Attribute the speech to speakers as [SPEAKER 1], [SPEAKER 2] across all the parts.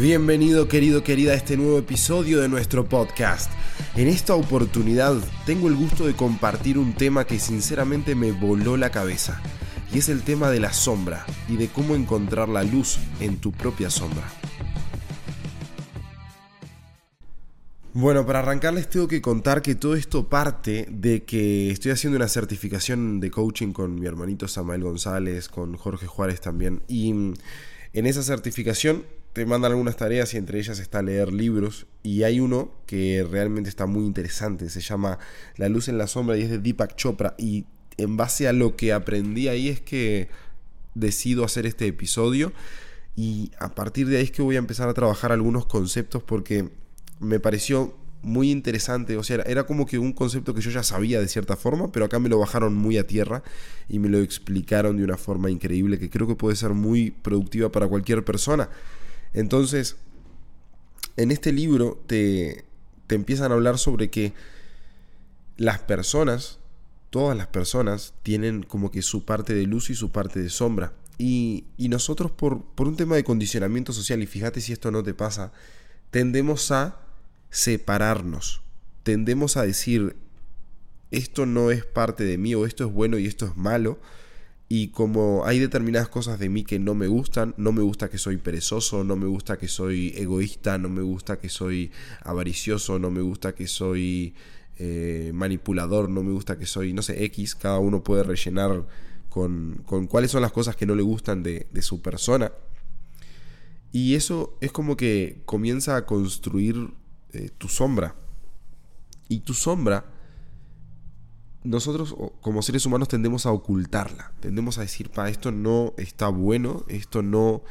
[SPEAKER 1] Bienvenido querido querida a este nuevo episodio de nuestro podcast. En esta oportunidad tengo el gusto de compartir un tema que sinceramente me voló la cabeza. Y es el tema de la sombra y de cómo encontrar la luz en tu propia sombra. Bueno, para arrancar les tengo que contar que todo esto parte de que estoy haciendo una certificación de coaching con mi hermanito Samael González, con Jorge Juárez también. Y en esa certificación te mandan algunas tareas y entre ellas está leer libros. Y hay uno que realmente está muy interesante, se llama La luz en la sombra y es de Deepak Chopra. Y en base a lo que aprendí ahí es que decido hacer este episodio. Y a partir de ahí es que voy a empezar a trabajar algunos conceptos porque me pareció muy interesante, o sea, era como que un concepto que yo ya sabía de cierta forma, pero acá me lo bajaron muy a tierra y me lo explicaron de una forma increíble que creo que puede ser muy productiva para cualquier persona. Entonces, en este libro te, te empiezan a hablar sobre que las personas, todas las personas, tienen como que su parte de luz y su parte de sombra. Y, y nosotros por, por un tema de condicionamiento social, y fíjate si esto no te pasa, tendemos a separarnos. Tendemos a decir, esto no es parte de mí o esto es bueno y esto es malo. Y como hay determinadas cosas de mí que no me gustan, no me gusta que soy perezoso, no me gusta que soy egoísta, no me gusta que soy avaricioso, no me gusta que soy eh, manipulador, no me gusta que soy, no sé, X, cada uno puede rellenar con, con cuáles son las cosas que no le gustan de, de su persona. Y eso es como que comienza a construir eh, tu sombra. Y tu sombra, nosotros como seres humanos tendemos a ocultarla. Tendemos a decir, pa, esto no está bueno, esto no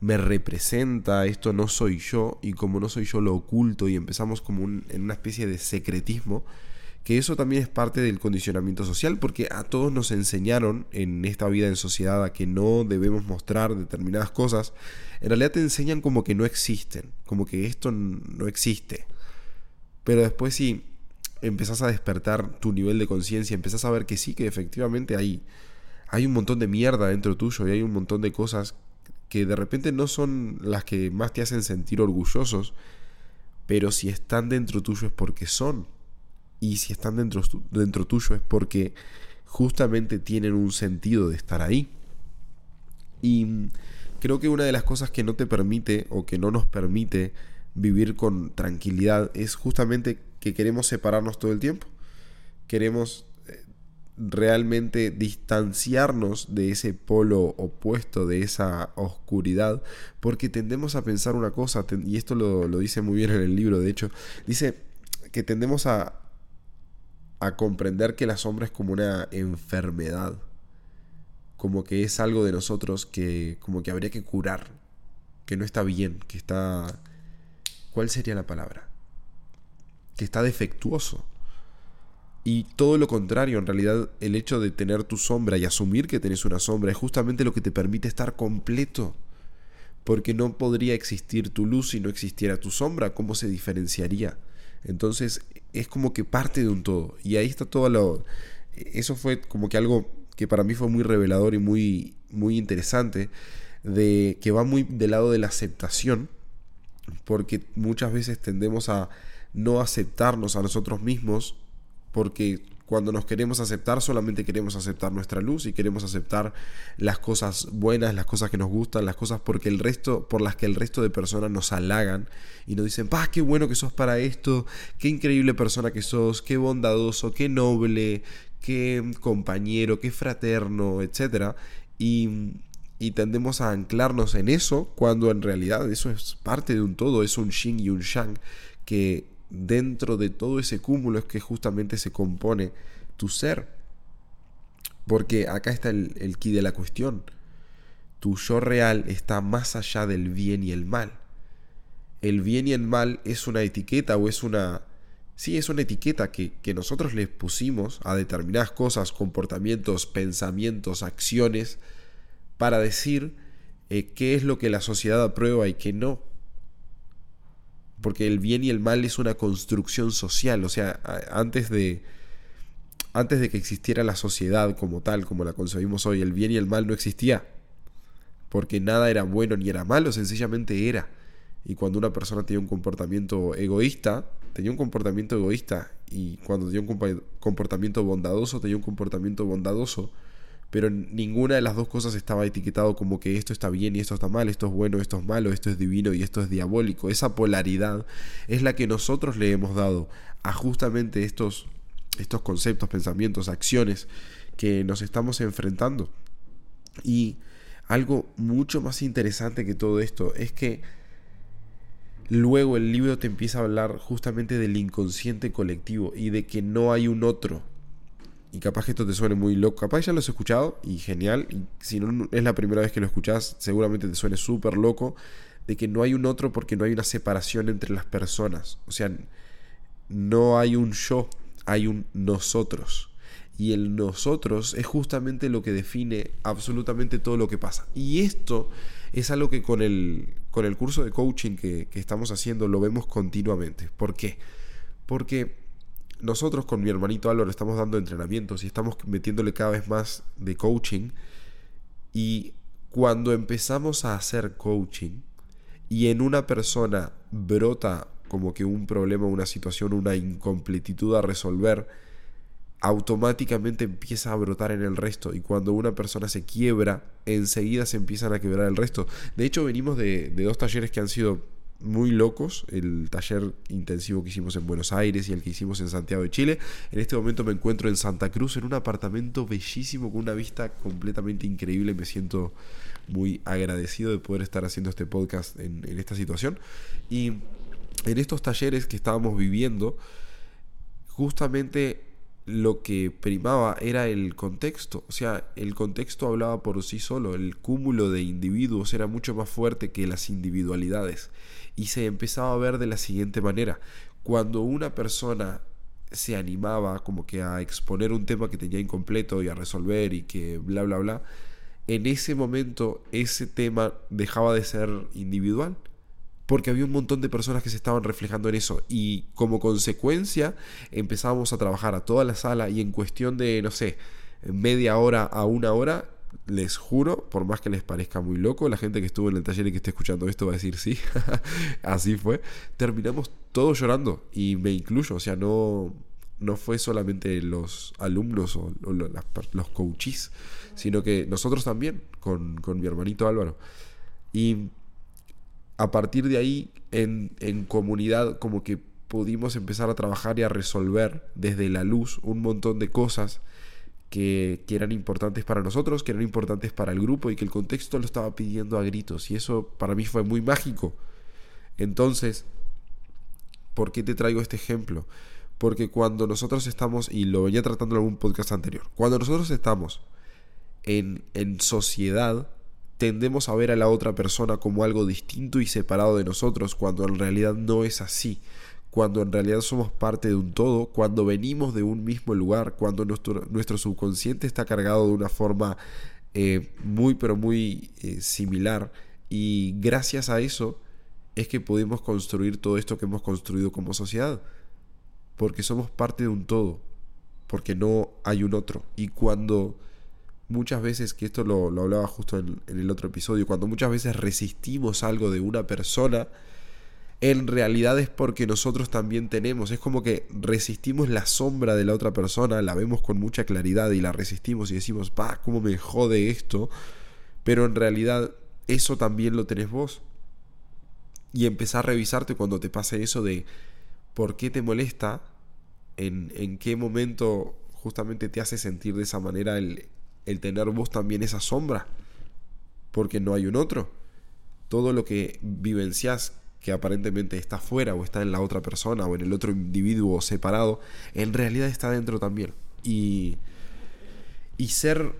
[SPEAKER 1] me representa, esto no soy yo. Y como no soy yo, lo oculto y empezamos como en una especie de secretismo que eso también es parte del condicionamiento social, porque a todos nos enseñaron en esta vida en sociedad a que no debemos mostrar determinadas cosas, en realidad te enseñan como que no existen, como que esto no existe. Pero después si empezás a despertar tu nivel de conciencia, empezás a ver que sí, que efectivamente hay, hay un montón de mierda dentro tuyo y hay un montón de cosas que de repente no son las que más te hacen sentir orgullosos, pero si están dentro tuyo es porque son y si están dentro, dentro tuyo es porque justamente tienen un sentido de estar ahí. Y creo que una de las cosas que no te permite o que no nos permite vivir con tranquilidad es justamente que queremos separarnos todo el tiempo. Queremos eh, realmente distanciarnos de ese polo opuesto, de esa oscuridad, porque tendemos a pensar una cosa, y esto lo, lo dice muy bien en el libro, de hecho, dice que tendemos a, a comprender que la sombra es como una enfermedad, como que es algo de nosotros que como que habría que curar, que no está bien, que está ¿cuál sería la palabra? Que está defectuoso. Y todo lo contrario, en realidad el hecho de tener tu sombra y asumir que tenés una sombra es justamente lo que te permite estar completo. Porque no podría existir tu luz si no existiera tu sombra. ¿Cómo se diferenciaría? Entonces es como que parte de un todo. Y ahí está todo lo... Eso fue como que algo que para mí fue muy revelador y muy, muy interesante, de que va muy del lado de la aceptación, porque muchas veces tendemos a no aceptarnos a nosotros mismos, porque cuando nos queremos aceptar, solamente queremos aceptar nuestra luz y queremos aceptar las cosas buenas, las cosas que nos gustan, las cosas porque el resto, por las que el resto de personas nos halagan y nos dicen, ¡pah, qué bueno que sos para esto! ¡Qué increíble persona que sos! ¡Qué bondadoso! ¡Qué noble! ¡Qué compañero! ¡Qué fraterno! etcétera. Y, y tendemos a anclarnos en eso cuando en realidad eso es parte de un todo, es un yin y un yang que dentro de todo ese cúmulo es que justamente se compone tu ser. Porque acá está el, el de la cuestión. Tu yo real está más allá del bien y el mal. El bien y el mal es una etiqueta o es una... Sí, es una etiqueta que, que nosotros les pusimos a determinadas cosas, comportamientos, pensamientos, acciones, para decir eh, qué es lo que la sociedad aprueba y qué no porque el bien y el mal es una construcción social, o sea, antes de antes de que existiera la sociedad como tal, como la concebimos hoy, el bien y el mal no existía, porque nada era bueno ni era malo, sencillamente era. Y cuando una persona tenía un comportamiento egoísta, tenía un comportamiento egoísta. Y cuando tenía un comportamiento bondadoso, tenía un comportamiento bondadoso. Pero ninguna de las dos cosas estaba etiquetado como que esto está bien y esto está mal, esto es bueno, esto es malo, esto es divino y esto es diabólico. Esa polaridad es la que nosotros le hemos dado a justamente estos, estos conceptos, pensamientos, acciones que nos estamos enfrentando. Y algo mucho más interesante que todo esto es que luego el libro te empieza a hablar justamente del inconsciente colectivo y de que no hay un otro. Y capaz que esto te suene muy loco. Capaz ya lo has escuchado y genial. Si no es la primera vez que lo escuchas, seguramente te suene súper loco. De que no hay un otro porque no hay una separación entre las personas. O sea, no hay un yo, hay un nosotros. Y el nosotros es justamente lo que define absolutamente todo lo que pasa. Y esto es algo que con el, con el curso de coaching que, que estamos haciendo lo vemos continuamente. ¿Por qué? Porque nosotros con mi hermanito Álvaro estamos dando entrenamientos y estamos metiéndole cada vez más de coaching. Y cuando empezamos a hacer coaching y en una persona brota como que un problema, una situación, una incompletitud a resolver, automáticamente empieza a brotar en el resto y cuando una persona se quiebra, enseguida se empiezan a quebrar el resto. De hecho, venimos de, dos talleres que han sido muy locos, el taller intensivo que hicimos en Buenos Aires y el que hicimos en Santiago de Chile. En este momento me encuentro en Santa Cruz, en un apartamento bellísimo, con una vista completamente increíble. Me siento muy agradecido de poder estar haciendo este podcast en, en esta situación. Y en estos talleres que estábamos viviendo, justamente lo que primaba era el contexto, o sea, el contexto hablaba por sí solo, el cúmulo de individuos era mucho más fuerte que las individualidades. Y se empezaba a ver de la siguiente manera, cuando una persona se animaba como que a exponer un tema que tenía incompleto y a resolver y que bla bla bla, en ese momento ese tema dejaba de ser individual porque había un montón de personas que se estaban reflejando en eso y como consecuencia empezábamos a trabajar a toda la sala y en cuestión de, no sé, media hora a una hora, les juro, por más que les parezca muy loco, la gente que estuvo en el taller y que esté escuchando esto va a decir sí, así fue, terminamos todos llorando y me incluyo, o sea, no, no fue solamente los alumnos o, los coaches, sino que nosotros también, con, con mi hermanito Álvaro. Y a partir de ahí, en, comunidad, como que pudimos empezar a trabajar y a resolver desde la luz un montón de cosas que, que, eran importantes para nosotros, que eran importantes para el grupo y que el contexto lo estaba pidiendo a gritos. Y eso para mí fue muy mágico. Entonces, ¿por qué te traigo este ejemplo? Porque cuando nosotros estamos, y lo venía tratando en algún podcast anterior, cuando nosotros estamos en, en sociedad, tendemos a ver a la otra persona como algo distinto y separado de nosotros, cuando en realidad no es así, cuando en realidad somos parte de un todo, cuando venimos de un mismo lugar, cuando nuestro, nuestro subconsciente está cargado de una forma eh, muy pero muy eh, similar. Y gracias a eso es que podemos construir todo esto que hemos construido como sociedad, porque somos parte de un todo, porque no hay un otro. Y cuando muchas veces, que esto lo, hablaba justo en, el otro episodio, cuando muchas veces resistimos algo de una persona, en realidad es porque nosotros también tenemos, es como que resistimos la sombra de la otra persona, la vemos con mucha claridad y la resistimos y decimos, pa, ¿cómo me jode esto? Pero en realidad eso también lo tenés vos. Y empezar a revisarte cuando te pase eso de por qué te molesta, en, en qué momento justamente te hace sentir de esa manera el, el tener vos también esa sombra, porque no hay un otro. Todo lo que vivencias que aparentemente está fuera o está en la otra persona o en el otro individuo separado, en realidad está dentro también. Y, y ser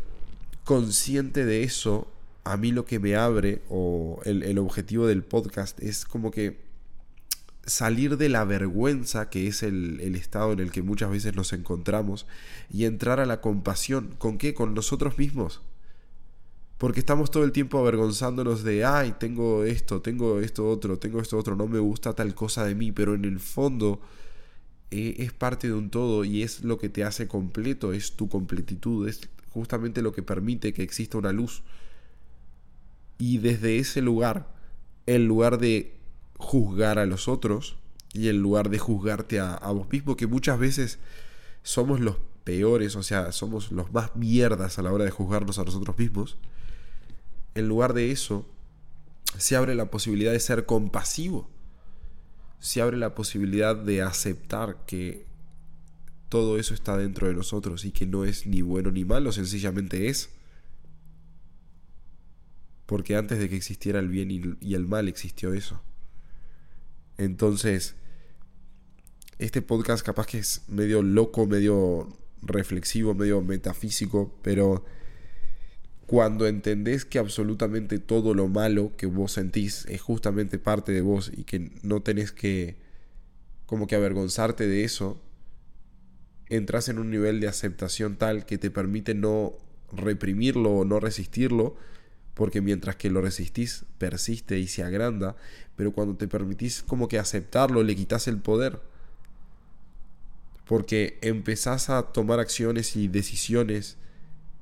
[SPEAKER 1] consciente de eso, a mí lo que me abre, o el, el objetivo del podcast, es como que salir de la vergüenza, que es el, estado en el que muchas veces nos encontramos, y entrar a la compasión. ¿Con qué? Con nosotros mismos. Porque estamos todo el tiempo avergonzándonos de, ay, tengo esto, tengo esto otro, tengo esto otro, no me gusta tal cosa de mí, pero en el fondo eh, es parte de un todo y es lo que te hace completo, es tu completitud, es justamente lo que permite que exista una luz. Y desde ese lugar, el lugar de juzgar a los otros y en lugar de juzgarte a, vos mismo, que muchas veces somos los peores, o sea, somos los más mierdas a la hora de juzgarnos a nosotros mismos, en lugar de eso, se abre la posibilidad de ser compasivo. Se abre la posibilidad de aceptar que todo eso está dentro de nosotros y que no es ni bueno ni malo, sencillamente es. Porque antes de que existiera el bien y el mal existió eso. Entonces, este podcast capaz que es medio loco, medio reflexivo, medio metafísico, pero cuando entendés que absolutamente todo lo malo que vos sentís es justamente parte de vos y que no tenés que como que avergonzarte de eso, entras en un nivel de aceptación tal que te permite no reprimirlo o no resistirlo, porque mientras que lo resistís persiste y se agranda, pero cuando te permitís como que aceptarlo le quitas el poder porque empezás a tomar acciones y decisiones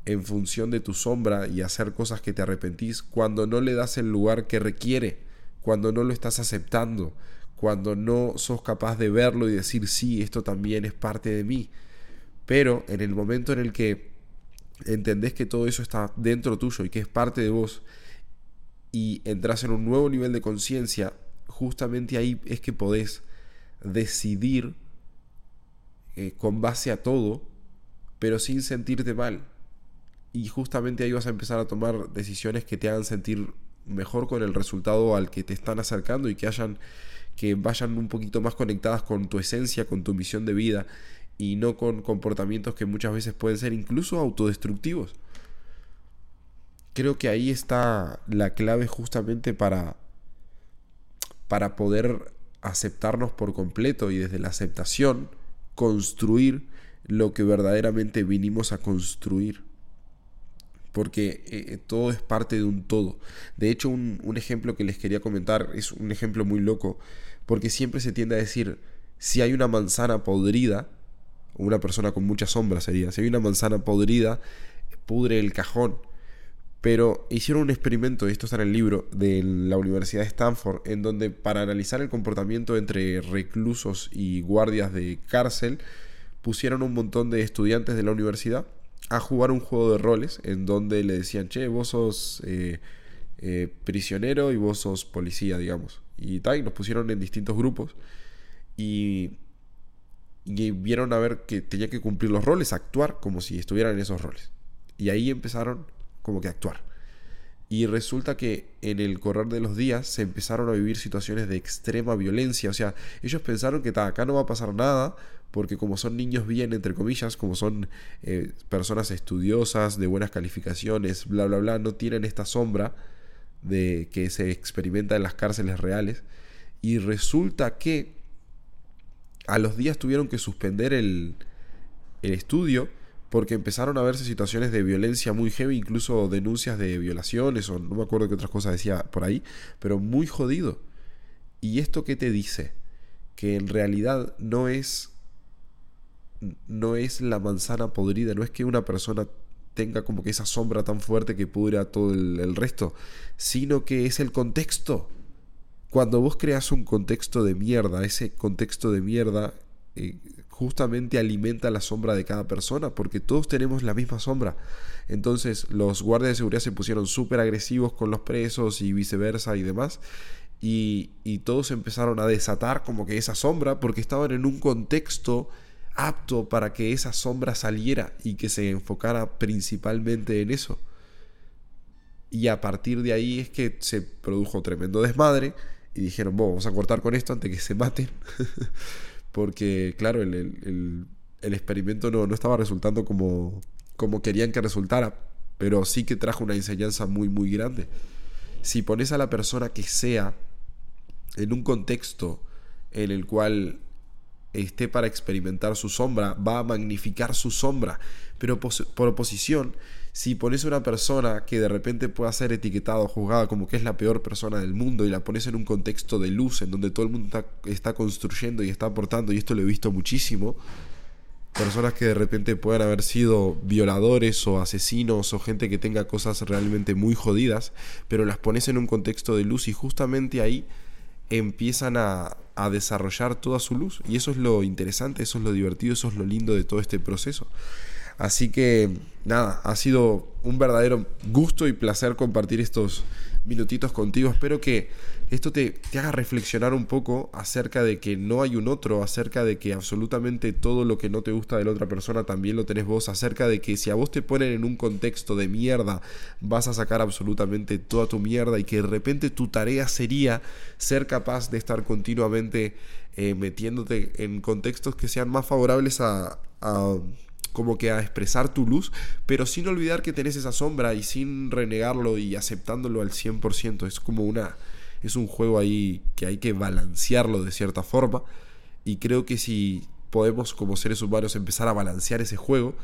[SPEAKER 1] en función de tu sombra y hacer cosas que te arrepentís cuando no le das el lugar que requiere, cuando no lo estás aceptando, cuando no sos capaz de verlo y decir, sí, esto también es parte de mí. Pero en el momento en el que entendés que todo eso está dentro tuyo y que es parte de vos y entras en un nuevo nivel de conciencia, justamente ahí es que podés decidir eh, con base a todo, pero sin sentirte mal. Y justamente ahí vas a empezar a tomar decisiones que te hagan sentir mejor con el resultado al que te están acercando y que hayan que vayan un poquito más conectadas con tu esencia, con tu misión de vida y no con comportamientos que muchas veces pueden ser incluso autodestructivos. Creo que ahí está la clave justamente para para poder aceptarnos por completo y desde la aceptación construir lo que verdaderamente vinimos a construir. Porque eh, eh, todo es parte de un todo. De hecho, un, ejemplo que les quería comentar es un ejemplo muy loco. Porque siempre se tiende a decir, si hay una manzana podrida, una persona con mucha sombra sería, si hay una manzana podrida, pudre el cajón. Pero hicieron un experimento, y esto está en el libro, de la Universidad de Stanford, en donde para analizar el comportamiento entre reclusos y guardias de cárcel, pusieron un montón de estudiantes de la universidad a jugar un juego de roles, en donde le decían, che, vos sos eh, eh, prisionero y vos sos policía, digamos. Y tal, y los pusieron en distintos grupos. Y, y vieron a ver que tenía que cumplir los roles, actuar como si estuvieran en esos roles. Y ahí empezaron como que actuar. Y resulta que en el correr de los días se empezaron a vivir situaciones de extrema violencia. O sea, ellos pensaron que acá no va a pasar nada, porque como son niños bien, entre comillas, como son eh, personas estudiosas, de buenas calificaciones, bla, bla, bla, no tienen esta sombra de que se experimenta en las cárceles reales. Y resulta que a los días tuvieron que suspender el, el estudio porque empezaron a verse situaciones de violencia muy heavy, incluso denuncias de violaciones o no me acuerdo qué otras cosas decía por ahí, pero muy jodido. ¿Y esto qué te dice? Que en realidad no es no es la manzana podrida, no es que una persona tenga como que esa sombra tan fuerte que pudra todo el, resto, sino que es el contexto. Cuando vos creas un contexto de mierda, ese contexto de mierda eh, justamente alimenta la sombra de cada persona, porque todos tenemos la misma sombra. Entonces los guardias de seguridad se pusieron súper agresivos con los presos y viceversa y demás. Y, y, todos empezaron a desatar como que esa sombra porque estaban en un contexto apto para que esa sombra saliera y que se enfocara principalmente en eso. Y a partir de ahí es que se produjo tremendo desmadre y dijeron, vamos a cortar con esto antes que se maten. porque claro, el, experimento no, estaba resultando como, como querían que resultara, pero sí que trajo una enseñanza muy, muy grande. Si pones a la persona que sea en un contexto en el cual esté para experimentar su sombra, va a magnificar su sombra. Pero por oposición, si pones una persona que de repente pueda ser etiquetada o juzgada como que es la peor persona del mundo y la pones en un contexto de luz en donde todo el mundo está, construyendo y está aportando, y esto lo he visto muchísimo, personas que de repente puedan haber sido violadores o asesinos o gente que tenga cosas realmente muy jodidas, pero las pones en un contexto de luz y justamente ahí empiezan a desarrollar toda su luz. Y eso es lo interesante, eso es lo divertido, eso es lo lindo de todo este proceso. Así que nada, ha sido un verdadero gusto y placer compartir estos minutitos contigo. Espero que esto te, haga reflexionar un poco acerca de que no hay un otro, acerca de que absolutamente todo lo que no te gusta de la otra persona también lo tenés vos, acerca de que si a vos te ponen en un contexto de mierda, vas a sacar absolutamente toda tu mierda y que de repente tu tarea sería ser capaz de estar continuamente eh, metiéndote en contextos que sean más favorables a como que a expresar tu luz, pero sin olvidar que tenés esa sombra y sin renegarlo y aceptándolo al 100%. Es como una es un juego ahí que hay que balancearlo de cierta forma y creo que si podemos como seres humanos empezar a balancear ese juego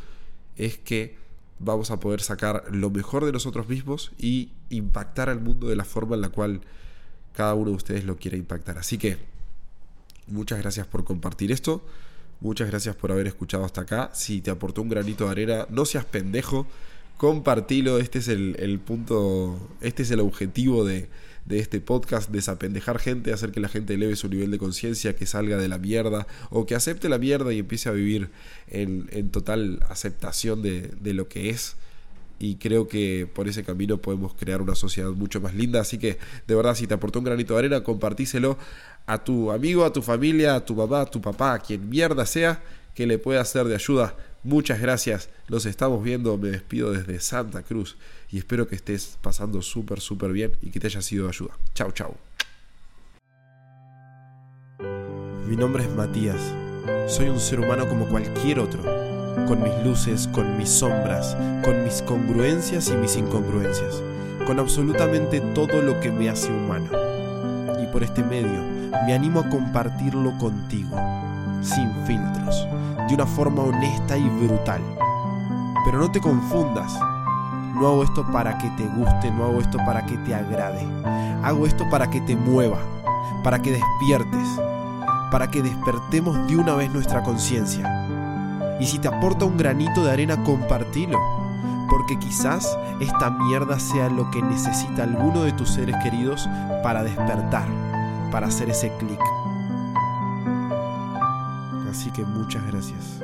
[SPEAKER 1] es que vamos a poder sacar lo mejor de nosotros mismos y impactar al mundo de la forma en la cual cada uno de ustedes lo quiere impactar. Así que muchas gracias por compartir esto. Muchas gracias por haber escuchado hasta acá. Si te aportó un granito de arena, no seas pendejo. Compartilo. Este es el, punto. Este es el objetivo de, este podcast. Desapendejar gente, hacer que la gente eleve su nivel de conciencia, que salga de la mierda. O que acepte la mierda y empiece a vivir en, total aceptación de, de lo que es y creo que por ese camino podemos crear una sociedad mucho más linda. Así que de verdad, si te aportó un granito de arena, compartíselo a tu amigo, a tu familia, a tu mamá, a tu papá, a quien mierda sea que le pueda ser de ayuda. Muchas gracias, los estamos viendo, me despido desde Santa Cruz y espero que estés pasando súper, súper bien y que te haya sido de ayuda. Chao, chao. Mi nombre es Matías, soy un ser humano como cualquier otro con mis luces, con mis sombras, con mis congruencias y mis incongruencias, con absolutamente todo lo que me hace humano. Y por este medio me animo a compartirlo contigo, sin filtros, de una forma honesta y brutal. Pero no te confundas, no hago esto para que te guste, no hago esto para que te agrade, hago esto para que te mueva, para que despiertes, para que despertemos de una vez nuestra conciencia y si te aporta un granito de arena, compartilo. Porque quizás esta mierda sea lo que necesita alguno de tus seres queridos para despertar, para hacer ese clic. Así que muchas gracias.